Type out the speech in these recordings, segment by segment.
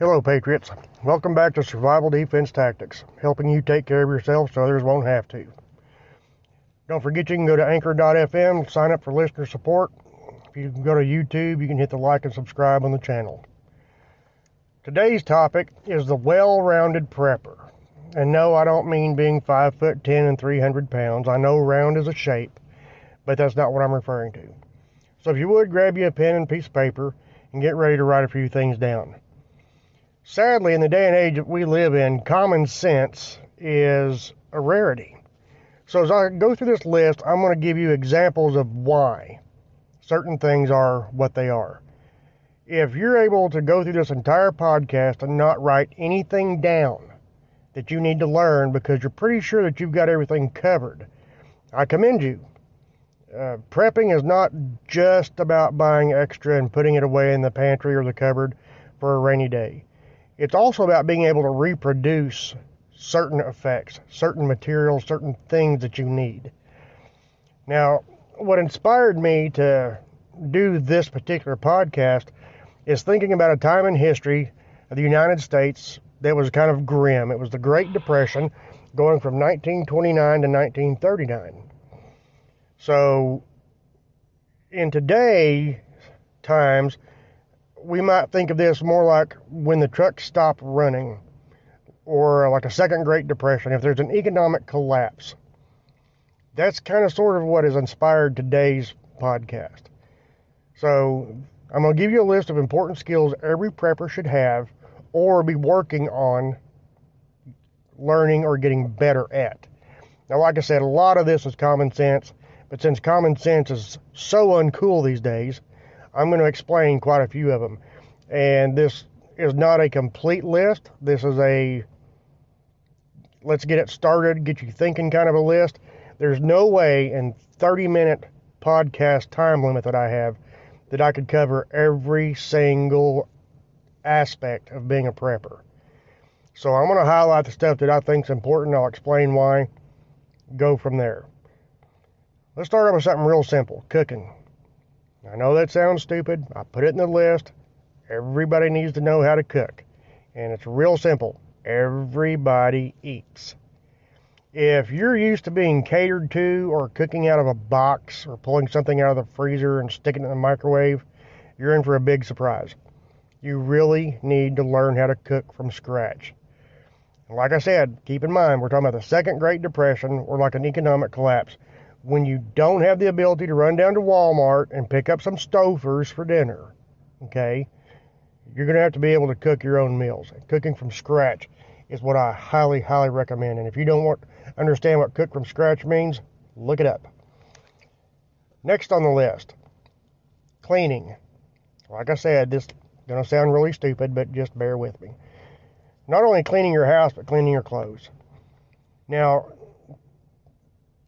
Hello, Patriots. Welcome back to Survival Defense Tactics, helping you take care of yourself so others won't have to. Don't forget you can go to anchor.fm, sign up for listener support. If you can go to YouTube, you can hit the like and subscribe on the channel. Today's topic is the well rounded prepper. And no, I don't mean being 5 foot 10 and 300 pounds. I know round is a shape, but that's not what I'm referring to. So if you would, grab you a pen and piece of paper and get ready to write a few things down. Sadly, in the day and age that we live in, common sense is a rarity. So as I go through this list, I'm going to give you examples of why certain things are what they are. If you're able to go through this entire podcast and not write anything down that you need to learn because you're pretty sure that you've got everything covered, I commend you. Uh, prepping is not just about buying extra and putting it away in the pantry or the cupboard for a rainy day. It's also about being able to reproduce certain effects, certain materials, certain things that you need. Now, what inspired me to do this particular podcast is thinking about a time in history of the United States that was kind of grim. It was the Great Depression going from 1929 to 1939. So, in today times, we might think of this more like when the trucks stop running, or like a second Great Depression, if there's an economic collapse. That's kind of sort of what has inspired today's podcast. So, I'm going to give you a list of important skills every prepper should have or be working on learning or getting better at. Now, like I said, a lot of this is common sense but since common sense is so uncool these days, I'm going to explain quite a few of them. And this is not a complete list. This is a let's get it started, get you thinking kind of a list. There's no way in 30 minute podcast time limit that I have that I could cover every single aspect of being a prepper. So I'm going to highlight the stuff that I think is important. I'll explain why. Go from there. Let's start off with something real simple cooking. I know that sounds stupid. I put it in the list. Everybody needs to know how to cook. And it's real simple. Everybody eats. If you're used to being catered to or cooking out of a box or pulling something out of the freezer and sticking it in the microwave, you're in for a big surprise. You really need to learn how to cook from scratch. like I said, keep in mind, we're talking about the Second Great Depression or like an economic collapse when you don't have the ability to run down to Walmart and pick up some Stouffer's for dinner, okay, you're going to have to be able to cook your own meals. Cooking from scratch is what I highly, highly recommend. And if you don't want understand what cook from scratch means, look it up. Next on the list, cleaning. Like I said, this is going to sound really stupid, but just bear with me. Not only cleaning your house, but cleaning your clothes. Now,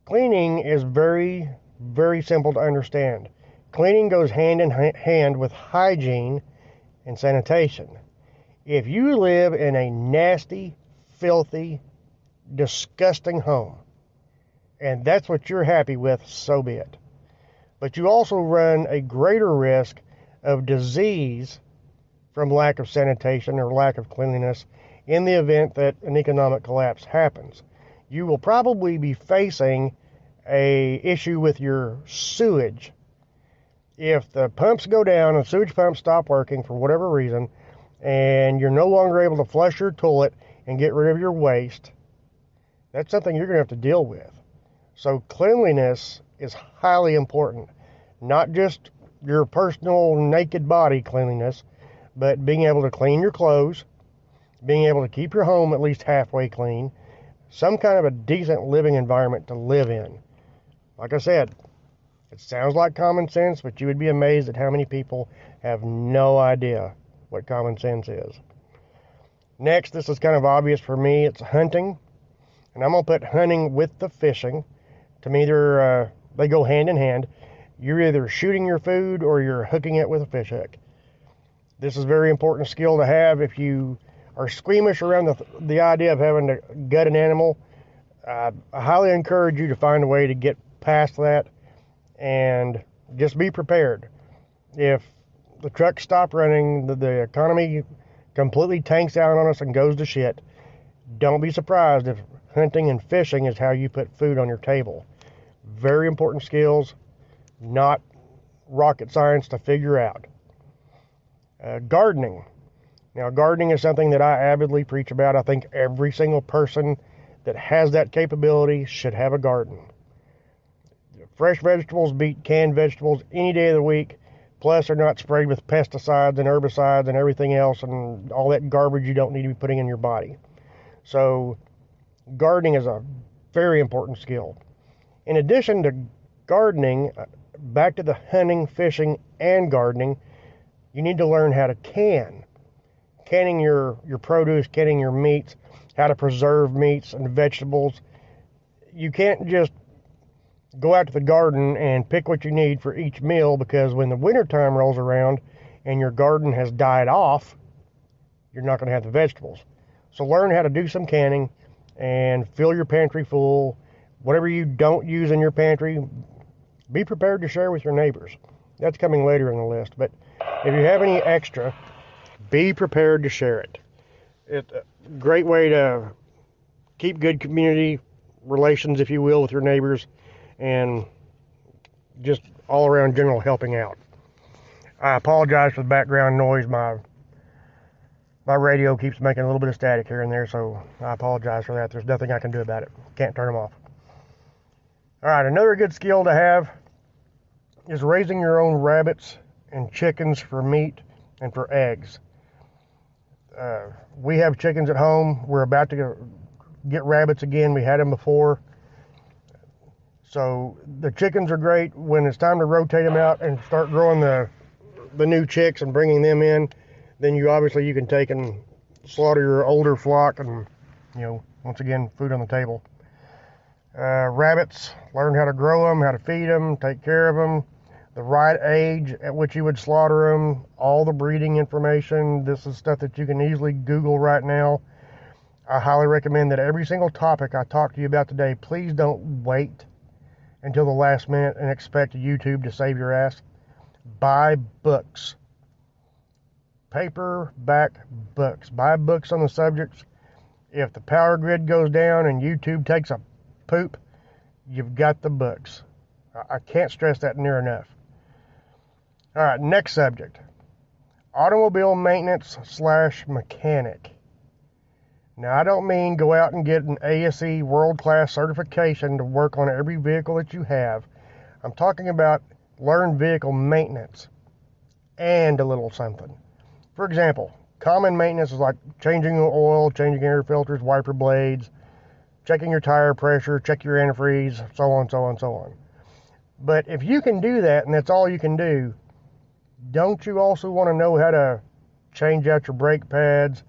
Cleaning is very, very simple to understand. Cleaning goes hand in hand with hygiene and sanitation. If you live in a nasty, filthy, disgusting home, and that's what you're happy with, so be it. But you also run a greater risk of disease from lack of sanitation or lack of cleanliness in the event that an economic collapse happens you will probably be facing a issue with your sewage. If the pumps go down and sewage pumps stop working for whatever reason, and you're no longer able to flush your toilet and get rid of your waste, that's something you're going to have to deal with. So cleanliness is highly important. Not just your personal naked body cleanliness, but being able to clean your clothes, being able to keep your home at least halfway clean, some kind of a decent living environment to live in. Like I said, it sounds like common sense, but you would be amazed at how many people have no idea what common sense is. Next, this is kind of obvious for me. It's hunting, and I'm gonna put hunting with the fishing. To me, they're uh, they go hand in hand. You're either shooting your food or you're hooking it with a fish hook. This is a very important skill to have if you are squeamish around the, the idea of having to gut an animal, uh, I highly encourage you to find a way to get past that and just be prepared. If the trucks stop running, the, the economy completely tanks out on us and goes to shit, don't be surprised if hunting and fishing is how you put food on your table. Very important skills, not rocket science to figure out. Uh, gardening. Now, gardening is something that I avidly preach about. I think every single person that has that capability should have a garden. Fresh vegetables beat canned vegetables any day of the week. Plus, they're not sprayed with pesticides and herbicides and everything else and all that garbage you don't need to be putting in your body. So, gardening is a very important skill. In addition to gardening, uh, back to the hunting, fishing, and gardening, you need to learn how to can. Canning your, your produce, canning your meats, how to preserve meats and vegetables. You can't just go out to the garden and pick what you need for each meal because when the winter time rolls around and your garden has died off, you're not going to have the vegetables. So learn how to do some canning and fill your pantry full. Whatever you don't use in your pantry, be prepared to share with your neighbors. That's coming later in the list. But if you have any extra, be prepared to share it. It's a uh, great way to keep good community relations, if you will, with your neighbors and just all around general helping out. I apologize for the background noise. My my radio keeps making a little bit of static here and there, so I apologize for that. There's nothing I can do about it. Can't turn them off. All right, another good skill to have is raising your own rabbits and chickens for meat and for eggs. Uh, we have chickens at home. We're about to get rabbits again. We had them before. So the chickens are great when it's time to rotate them out and start growing the the new chicks and bringing them in. Then you obviously you can take and slaughter your older flock and you know once again food on the table. Uh, rabbits, learn how to grow them, how to feed them, take care of them, the right age at which you would slaughter them, all the breeding information. This is stuff that you can easily Google right now. I highly recommend that every single topic I talk to you about today, please don't wait until the last minute and expect YouTube to save your ass. Buy books. Paperback books. Buy books on the subjects. If the power grid goes down and YouTube takes a poop, you've got the books. I can't stress that near enough. All right, next subject automobile maintenance slash mechanic. Now, I don't mean go out and get an ASE world class certification to work on every vehicle that you have. I'm talking about learn vehicle maintenance and a little something. For example, common maintenance is like changing oil, changing air filters, wiper blades, checking your tire pressure, check your antifreeze, so on, so on, so on. But if you can do that and that's all you can do, don't you also want to know how to change out your brake pads?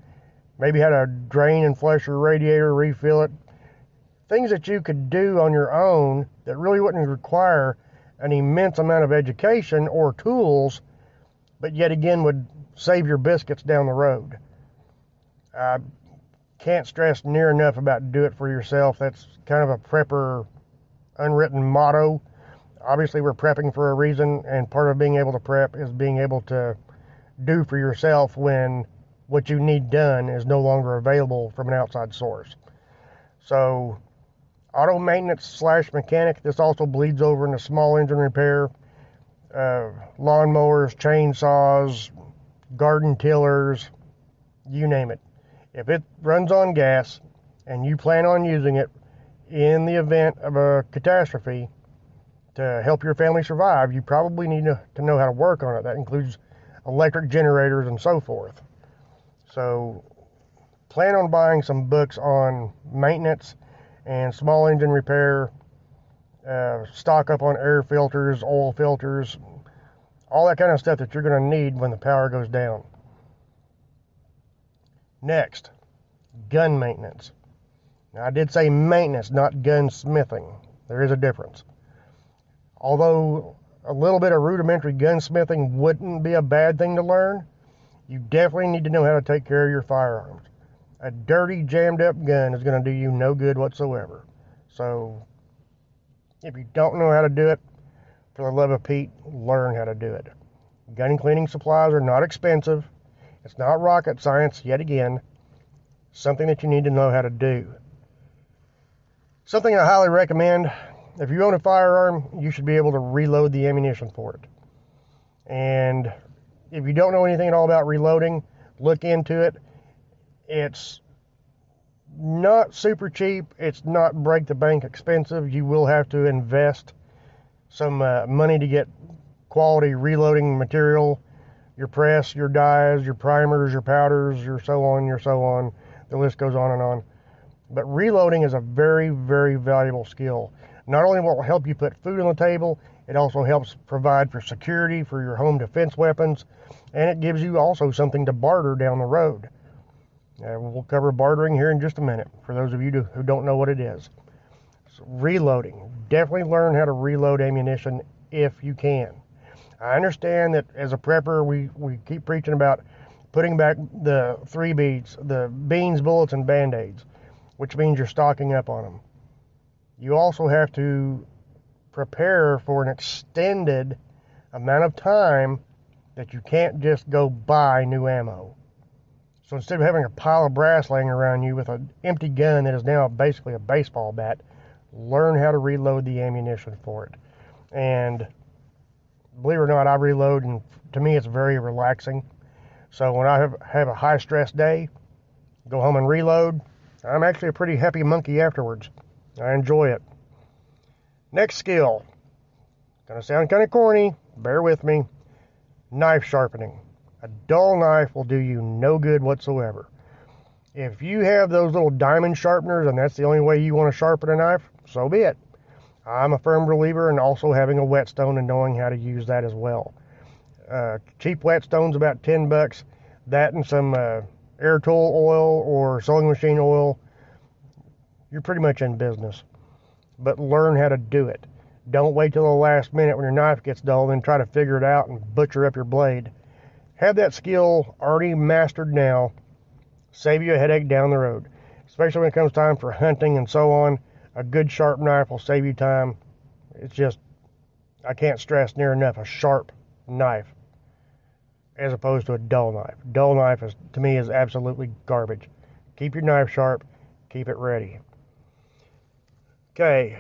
maybe how to drain and flush your radiator, refill it. Things that you could do on your own that really wouldn't require an immense amount of education or tools, but yet again would save your biscuits down the road. I can't stress near enough about do it for yourself. That's kind of a prepper unwritten motto. Obviously, we're prepping for a reason, and part of being able to prep is being able to do for yourself when what you need done is no longer available from an outside source. So, auto maintenance slash mechanic, this also bleeds over into small engine repair, uh, lawnmowers, chainsaws, garden tillers, you name it. If it runs on gas and you plan on using it in the event of a catastrophe to help your family survive, you probably need to, to know how to work on it. That includes electric generators and so forth. So plan on buying some books on maintenance and small engine repair. Uh, stock up on air filters, oil filters, all that kind of stuff that you're going to need when the power goes down. Next, gun maintenance. Now, I did say maintenance, not gunsmithing. There is a difference. Although a little bit of rudimentary gunsmithing wouldn't be a bad thing to learn, you definitely need to know how to take care of your firearms. A dirty, jammed up gun is going to do you no good whatsoever. So, if you don't know how to do it, for the love of Pete, learn how to do it. Gun cleaning supplies are not expensive, It's not rocket science yet again. Something that you need to know how to do. Something I highly recommend. If you own a firearm, you should be able to reload the ammunition for it. And if you don't know anything at all about reloading, look into it. It's not super cheap. It's not break the bank expensive. You will have to invest some uh, money to get quality reloading material, your press, your dies, your primers, your powders, your so on, your so on. The list goes on and on. But reloading is a very, very valuable skill. Not only will it help you put food on the table, it also helps provide for security for your home defense weapons, and it gives you also something to barter down the road. Uh, we'll cover bartering here in just a minute for those of you who don't know what it is. So reloading. Definitely learn how to reload ammunition if you can. I understand that as a prepper, we, we keep preaching about putting back the three beats, the beans, bullets, and band aids, which means you're stocking up on them. You also have to prepare for an extended amount of time that you can't just go buy new ammo. So instead of having a pile of brass laying around you with an empty gun that is now basically a baseball bat, learn how to reload the ammunition for it. And believe it or not, I reload, and to me, it's very relaxing. So when I have, have a high stress day, go home and reload, I'm actually a pretty happy monkey afterwards. I enjoy it. Next skill. Gonna sound kind of corny, bear with me. Knife sharpening. A dull knife will do you no good whatsoever. If you have those little diamond sharpeners and that's the only way you want to sharpen a knife, so be it. I'm a firm believer in also having a whetstone and knowing how to use that as well. Uh, cheap whetstone's about 10 bucks. That and some uh, air tool oil or sewing machine oil, you're pretty much in business. But learn how to do it. Don't wait till the last minute when your knife gets dull, then try to figure it out and butcher up your blade have that skill already mastered now, save you a headache down the road. Especially when it comes time for hunting and so on, a good sharp knife will save you time. It's just, I can't stress near enough a sharp knife as opposed to a dull knife. Dull knife is to me is absolutely garbage. Keep your knife sharp, keep it ready. Okay.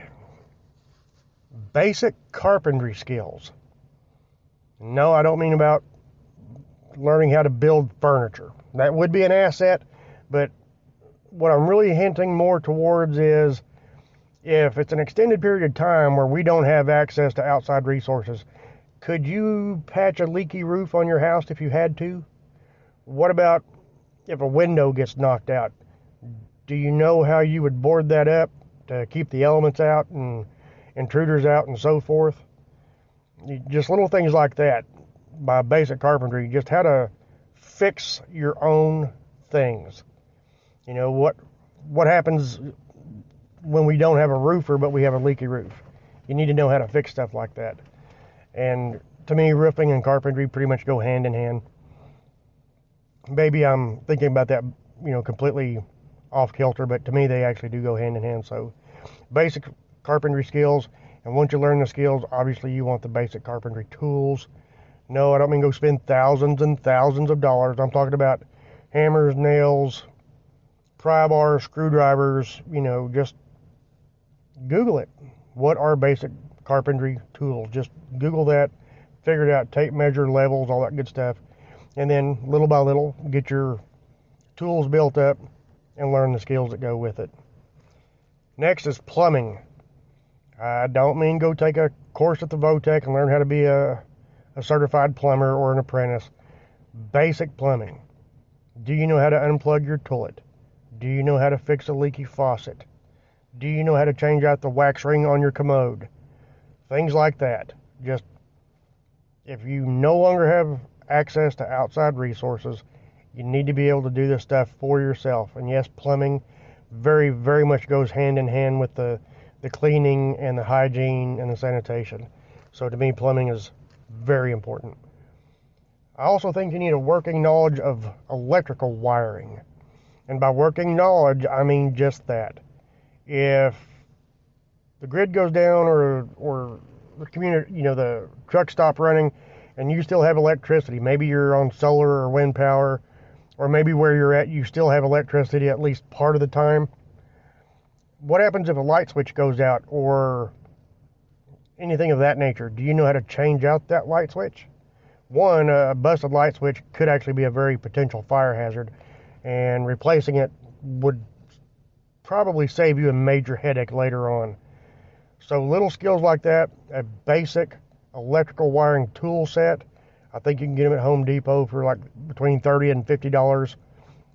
Basic carpentry skills. No, I don't mean about learning how to build furniture. That would be an asset, but what I'm really hinting more towards is if it's an extended period of time where we don't have access to outside resources, could you patch a leaky roof on your house if you had to? What about if a window gets knocked out? Do you know how you would board that up to keep the elements out and intruders out and so forth? Just little things like that by basic carpentry, just how to fix your own things. You know what what happens when we don't have a roofer but we have a leaky roof. You need to know how to fix stuff like that. And to me, roofing and carpentry pretty much go hand in hand. Maybe I'm thinking about that, you know, completely off kilter, but to me they actually do go hand in hand. So, basic carpentry skills, and once you learn the skills, obviously you want the basic carpentry tools no, I don't mean go spend thousands and thousands of dollars. I'm talking about hammers, nails, pry bars, screwdrivers, you know, just Google it. What are basic carpentry tools? Just Google that, figure it out, tape measure, levels, all that good stuff. And then little by little, get your tools built up and learn the skills that go with it. Next is plumbing. I don't mean go take a course at the Votech and learn how to be a a certified plumber or an apprentice. Basic plumbing. Do you know how to unplug your toilet? Do you know how to fix a leaky faucet? Do you know how to change out the wax ring on your commode? Things like that. Just if you no longer have access to outside resources, you need to be able to do this stuff for yourself. And yes, plumbing very, very much goes hand in hand with the, the cleaning and the hygiene and the sanitation. So to me, plumbing is very important. I also think you need a working knowledge of electrical wiring. And by working knowledge, I mean just that. If the grid goes down or, or the community, you know, the truck stop running and you still have electricity, maybe you're on solar or wind power or maybe where you're at, you still have electricity at least part of the time. What happens if a light switch goes out or anything of that nature? Do you know how to change out that light switch? One, a busted light switch could actually be a very potential fire hazard, and replacing it would probably save you a major headache later on. So, little skills like that, a basic electrical wiring tool set, I think you can get them at Home Depot for like between 30 and 50 dollars.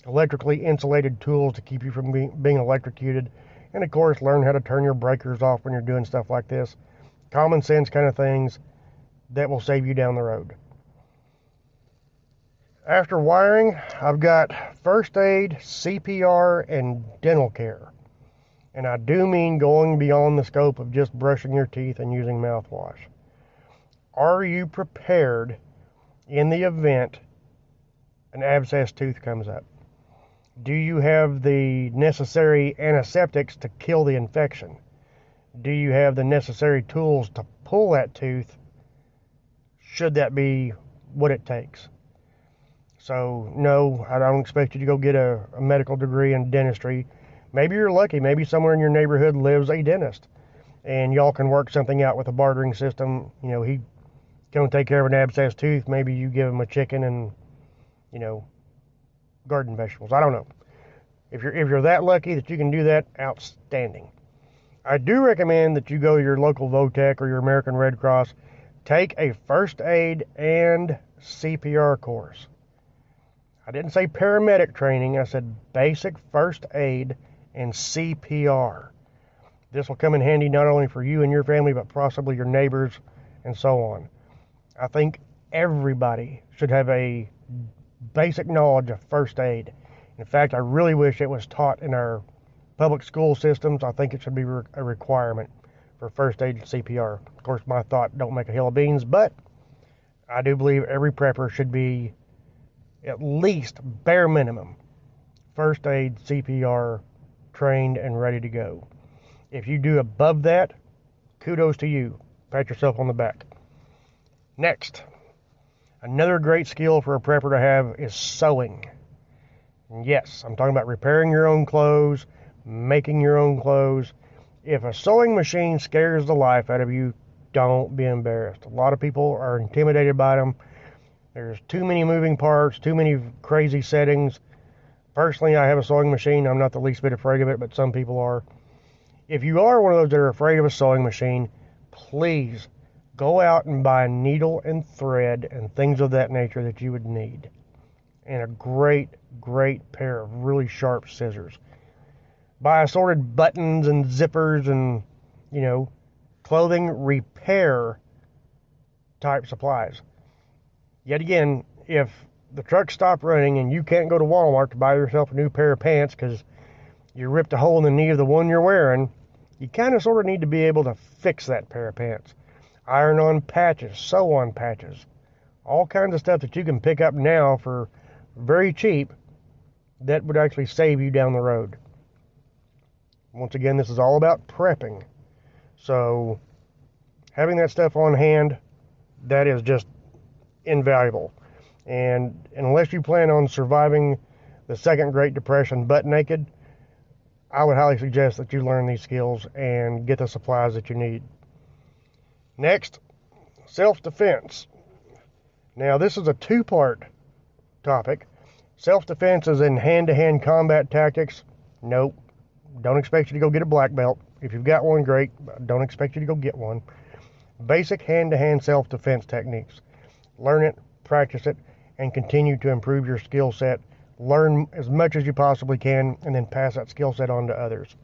Electrically insulated tools to keep you from being, being electrocuted, and of course, learn how to turn your breakers off when you're doing stuff like this. Common sense kind of things that will save you down the road. After wiring, I've got first aid, CPR, and dental care. And I do mean going beyond the scope of just brushing your teeth and using mouthwash. Are you prepared in the event an abscess tooth comes up? Do you have the necessary antiseptics to kill the infection? Do you have the necessary tools to pull that tooth should that be what it takes? So, no, I don't expect you to go get a, a medical degree in dentistry. Maybe you're lucky. Maybe somewhere in your neighborhood lives a dentist and y'all can work something out with a bartering system. You know, he to take care of an abscessed tooth, maybe you give them a chicken and, you know, garden vegetables. I don't know. If you're if you're that lucky that you can do that, outstanding. I do recommend that you go to your local Votech or your American Red Cross, take a first aid and CPR course. I didn't say paramedic training, I said basic first aid and CPR. This will come in handy not only for you and your family, but possibly your neighbors and so on. I think everybody should have a basic knowledge of first aid. In fact, I really wish it was taught in our public school systems. I think it should be a requirement for first aid and CPR. Of course, my thought don't make a hill of beans, but I do believe every prepper should be at least bare minimum first aid, CPR trained and ready to go. If you do above that, kudos to you. Pat yourself on the back. Next, another great skill for a prepper to have is sewing. yes, I'm talking about repairing your own clothes, making your own clothes. If a sewing machine scares the life out of you, don't be embarrassed. A lot of people are intimidated by them. There's too many moving parts, too many crazy settings. Personally, I have a sewing machine. I'm not the least bit afraid of it, but some people are. If you are one of those that are afraid of a sewing machine, please go out and buy needle and thread and things of that nature that you would need. And a great, great pair of really sharp scissors. Buy assorted buttons and zippers and, you know, clothing repair type supplies. Yet again, if the truck stopped running and you can't go to Walmart to buy yourself a new pair of pants because you ripped a hole in the knee of the one you're wearing, you kind of sort of need to be able to fix that pair of pants iron on patches, sew on patches, all kinds of stuff that you can pick up now for very cheap that would actually save you down the road. Once again, this is all about prepping. So, having that stuff on hand, that is just invaluable. And unless you plan on surviving the second Great Depression butt naked, I would highly suggest that you learn these skills and get the supplies that you need. Next, self defense. Now, this is a two part topic. Self defense is in hand to hand combat tactics. Nope. Don't expect you to go get a black belt. If you've got one, great. Don't expect you to go get one. Basic hand to hand self defense techniques. Learn it, practice it, and continue to improve your skill set. Learn as much as you possibly can, and then pass that skill set on to others.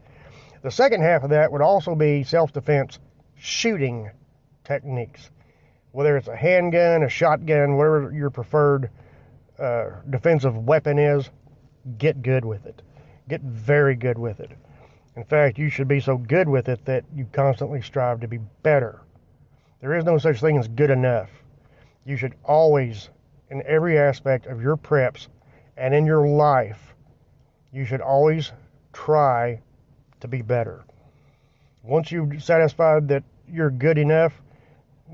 The second half of that would also be self defense shooting techniques. Whether it's a handgun, a shotgun, whatever your preferred uh, defensive weapon is, get good with it. Get very good with it. In fact, you should be so good with it that you constantly strive to be better. There is no such thing as good enough. You should always, in every aspect of your preps and in your life, you should always try to be better. Once you've satisfied that you're good enough,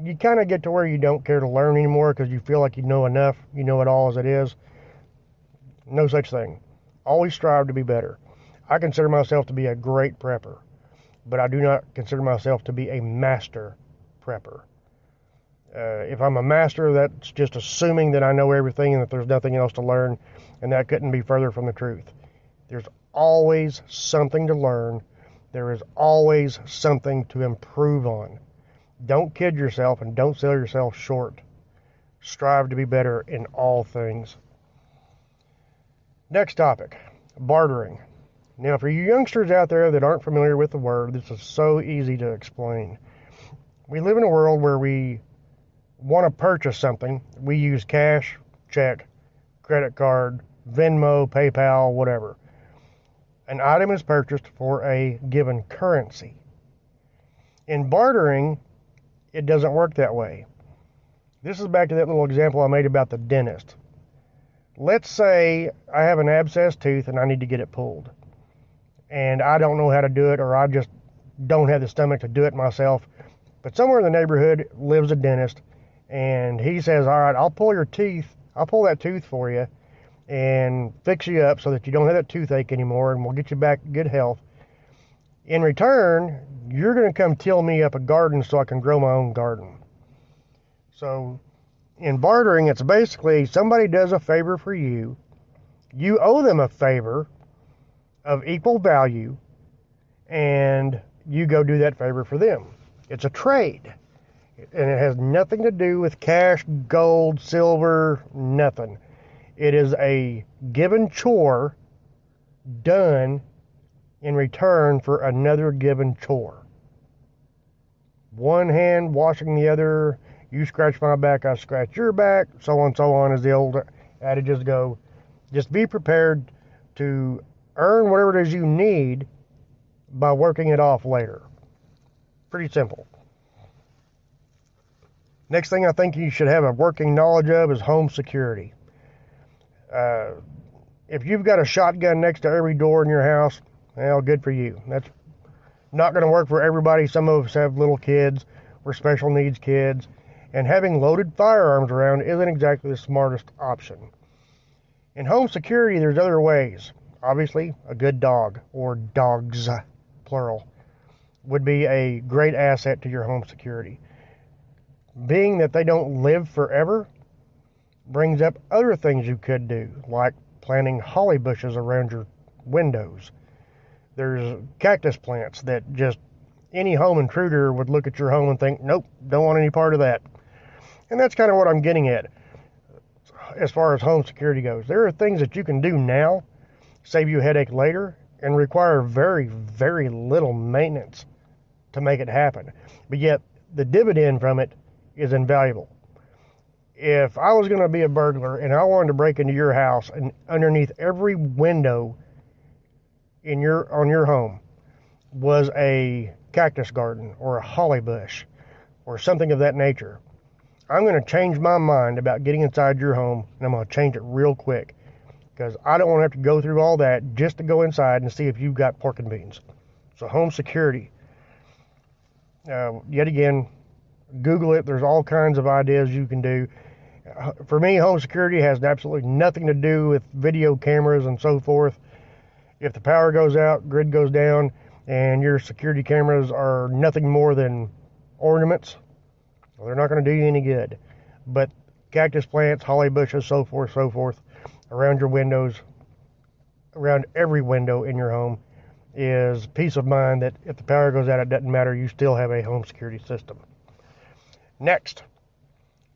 you kind of get to where you don't care to learn anymore because you feel like you know enough, you know it all as it is. No such thing. Always strive to be better. I consider myself to be a great prepper, but I do not consider myself to be a master prepper. Uh, if I'm a master, that's just assuming that I know everything and that there's nothing else to learn, and that couldn't be further from the truth. There's always something to learn. There is always something to improve on. Don't kid yourself and don't sell yourself short. Strive to be better in all things. Next topic bartering. Now, for you youngsters out there that aren't familiar with the word, this is so easy to explain. We live in a world where we want to purchase something, we use cash, check, credit card, Venmo, PayPal, whatever. An item is purchased for a given currency. In bartering, it doesn't work that way. This is back to that little example I made about the dentist. Let's say I have an abscessed tooth and I need to get it pulled. And I don't know how to do it, or I just don't have the stomach to do it myself. But somewhere in the neighborhood lives a dentist, and he says, All right, I'll pull your teeth, I'll pull that tooth for you and fix you up so that you don't have that toothache anymore, and we'll get you back good health. In return, you're going to come till me up a garden so I can grow my own garden. So, in bartering, it's basically somebody does a favor for you, you owe them a favor of equal value, and you go do that favor for them. It's a trade, and it has nothing to do with cash, gold, silver, nothing. It is a given chore done in return for another given chore. One hand washing the other, you scratch my back, I scratch your back, so on, and so on, as the old adages go. Just be prepared to earn whatever it is you need by working it off later. Pretty simple. Next thing I think you should have a working knowledge of is home security. Uh, if you've got a shotgun next to every door in your house, well, good for you. That's not going to work for everybody. Some of us have little kids, we're special needs kids, and having loaded firearms around isn't exactly the smartest option. In home security, there's other ways. Obviously, a good dog, or dogs, plural, would be a great asset to your home security. Being that they don't live forever brings up other things you could do, like planting holly bushes around your windows. There's cactus plants that just any home intruder would look at your home and think, nope, don't want any part of that. And that's kind of what I'm getting at as far as home security goes. There are things that you can do now, save you a headache later, and require very, very little maintenance to make it happen. But yet, the dividend from it is invaluable. If I was going to be a burglar and I wanted to break into your house and underneath every window in your on your home was a cactus garden or a holly bush or something of that nature, I'm going to change my mind about getting inside your home and I'm going to change it real quick because I don't want to have to go through all that just to go inside and see if you've got pork and beans. So, home security. Uh, yet again, Google it. There's all kinds of ideas you can do. Uh, for me, home security has absolutely nothing to do with video cameras and so forth. If the power goes out, grid goes down, and your security cameras are nothing more than ornaments, well, they're not going to do you any good. But cactus plants, holly bushes, so forth, so forth, around your windows, around every window in your home, is peace of mind that if the power goes out, it doesn't matter. You still have a home security system. Next,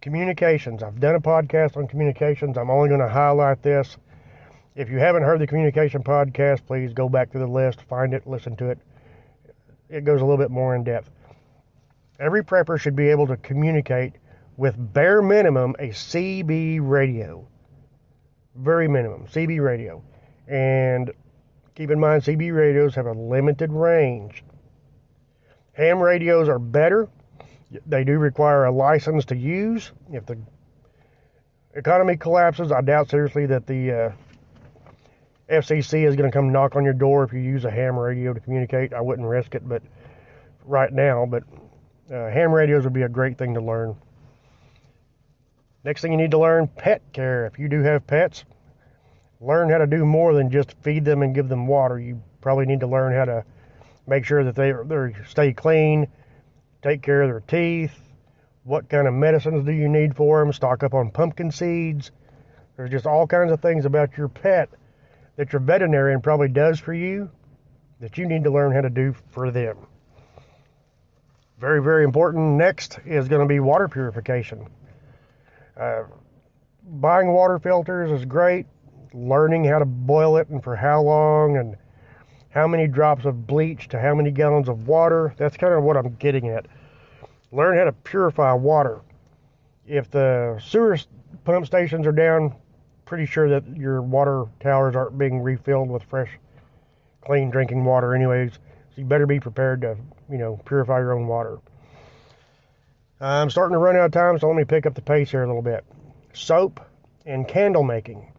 communications. I've done a podcast on communications. I'm only going to highlight this. If you haven't heard the communication podcast, please go back to the list, find it, listen to it. It goes a little bit more in depth. Every prepper should be able to communicate with bare minimum a CB radio. Very minimum, CB radio. And keep in mind, CB radios have a limited range. Ham radios are better. They do require a license to use. If the economy collapses, I doubt seriously that the uh, FCC is going to come knock on your door if you use a ham radio to communicate. I wouldn't risk it, but right now, but uh, ham radios would be a great thing to learn. Next thing you need to learn pet care. If you do have pets, learn how to do more than just feed them and give them water. You probably need to learn how to make sure that they they stay clean, take care of their teeth. What kind of medicines do you need for them? Stock up on pumpkin seeds. There's just all kinds of things about your pet that your veterinarian probably does for you that you need to learn how to do for them. Very, very important. Next is going to be water purification. Uh, buying water filters is great. Learning how to boil it and for how long and how many drops of bleach to how many gallons of water. That's kind of what I'm getting at. Learn how to purify water. If the sewer pump stations are down, pretty sure that your water towers aren't being refilled with fresh, clean drinking water, anyways. So you better be prepared to, you know, purify your own water. I'm starting to run out of time, so let me pick up the pace here a little bit. Soap and candle making.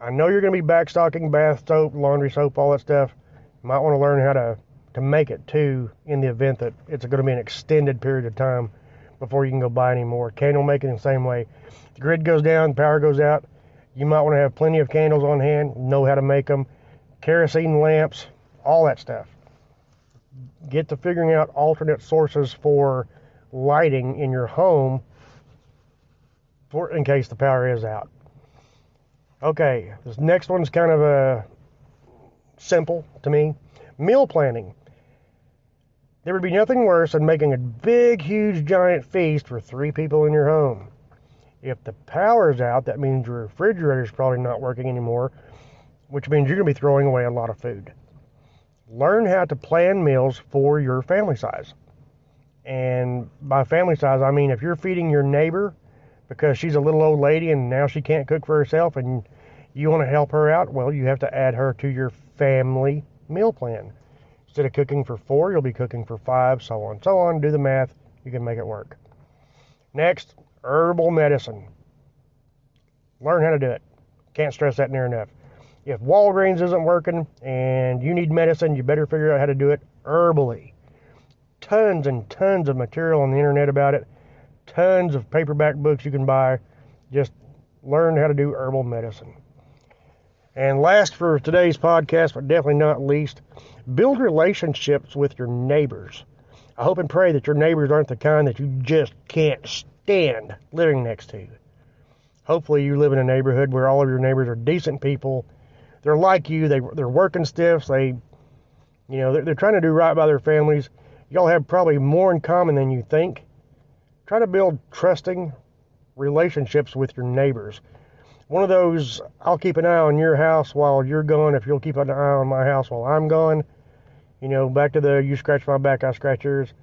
I know you're going to be backstocking bath soap, laundry soap, all that stuff. You might want to learn how to, to make it too in the event that it's going to be an extended period of time before you can go buy any more. Candle making the same way. The grid goes down, power goes out. You might want to have plenty of candles on hand, know how to make them, kerosene lamps, all that stuff. Get to figuring out alternate sources for lighting in your home for in case the power is out. Okay, this next one's kind of a uh, simple to me. Meal planning. There would be nothing worse than making a big, huge, giant feast for three people in your home. If the power's out, that means your refrigerator's probably not working anymore, which means you're going to be throwing away a lot of food. Learn how to plan meals for your family size. And by family size, I mean if you're feeding your neighbor because she's a little old lady and now she can't cook for herself and you want to help her out, well, you have to add her to your family meal plan. Instead of cooking for four, you'll be cooking for five, so on, so on. Do the math, you can make it work. Next, herbal medicine. Learn how to do it. Can't stress that near enough. If Walgreens isn't working and you need medicine, you better figure out how to do it herbally. Tons and tons of material on the internet about it. Tons of paperback books you can buy. Just learn how to do herbal medicine. And last for today's podcast, but definitely not least, build relationships with your neighbors. I hope and pray that your neighbors aren't the kind that you just can't stand living next to. Hopefully, you live in a neighborhood where all of your neighbors are decent people. They're like you. They they're working stiffs. They, you know, they're, they're trying to do right by their families. Y'all have probably more in common than you think. Try to build trusting relationships with your neighbors. One of those, I'll keep an eye on your house while you're gone. If you'll keep an eye on my house while I'm gone. You know, back to the you scratch my back, I scratch yours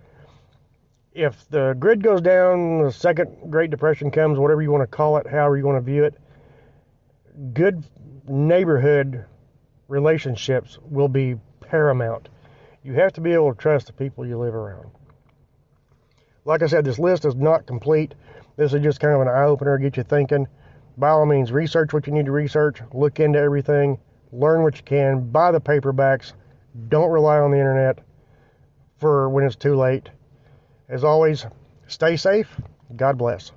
if the grid goes down, the second Great Depression comes, whatever you want to call it, however you want to view it, good neighborhood relationships will be paramount. You have to be able to trust the people you live around. Like I said, this list is not complete. This is just kind of an eye opener, get you thinking. By all means, research what you need to research, look into everything, learn what you can, buy the paperbacks. Don't rely on the internet for when it's too late as always, stay safe. God bless.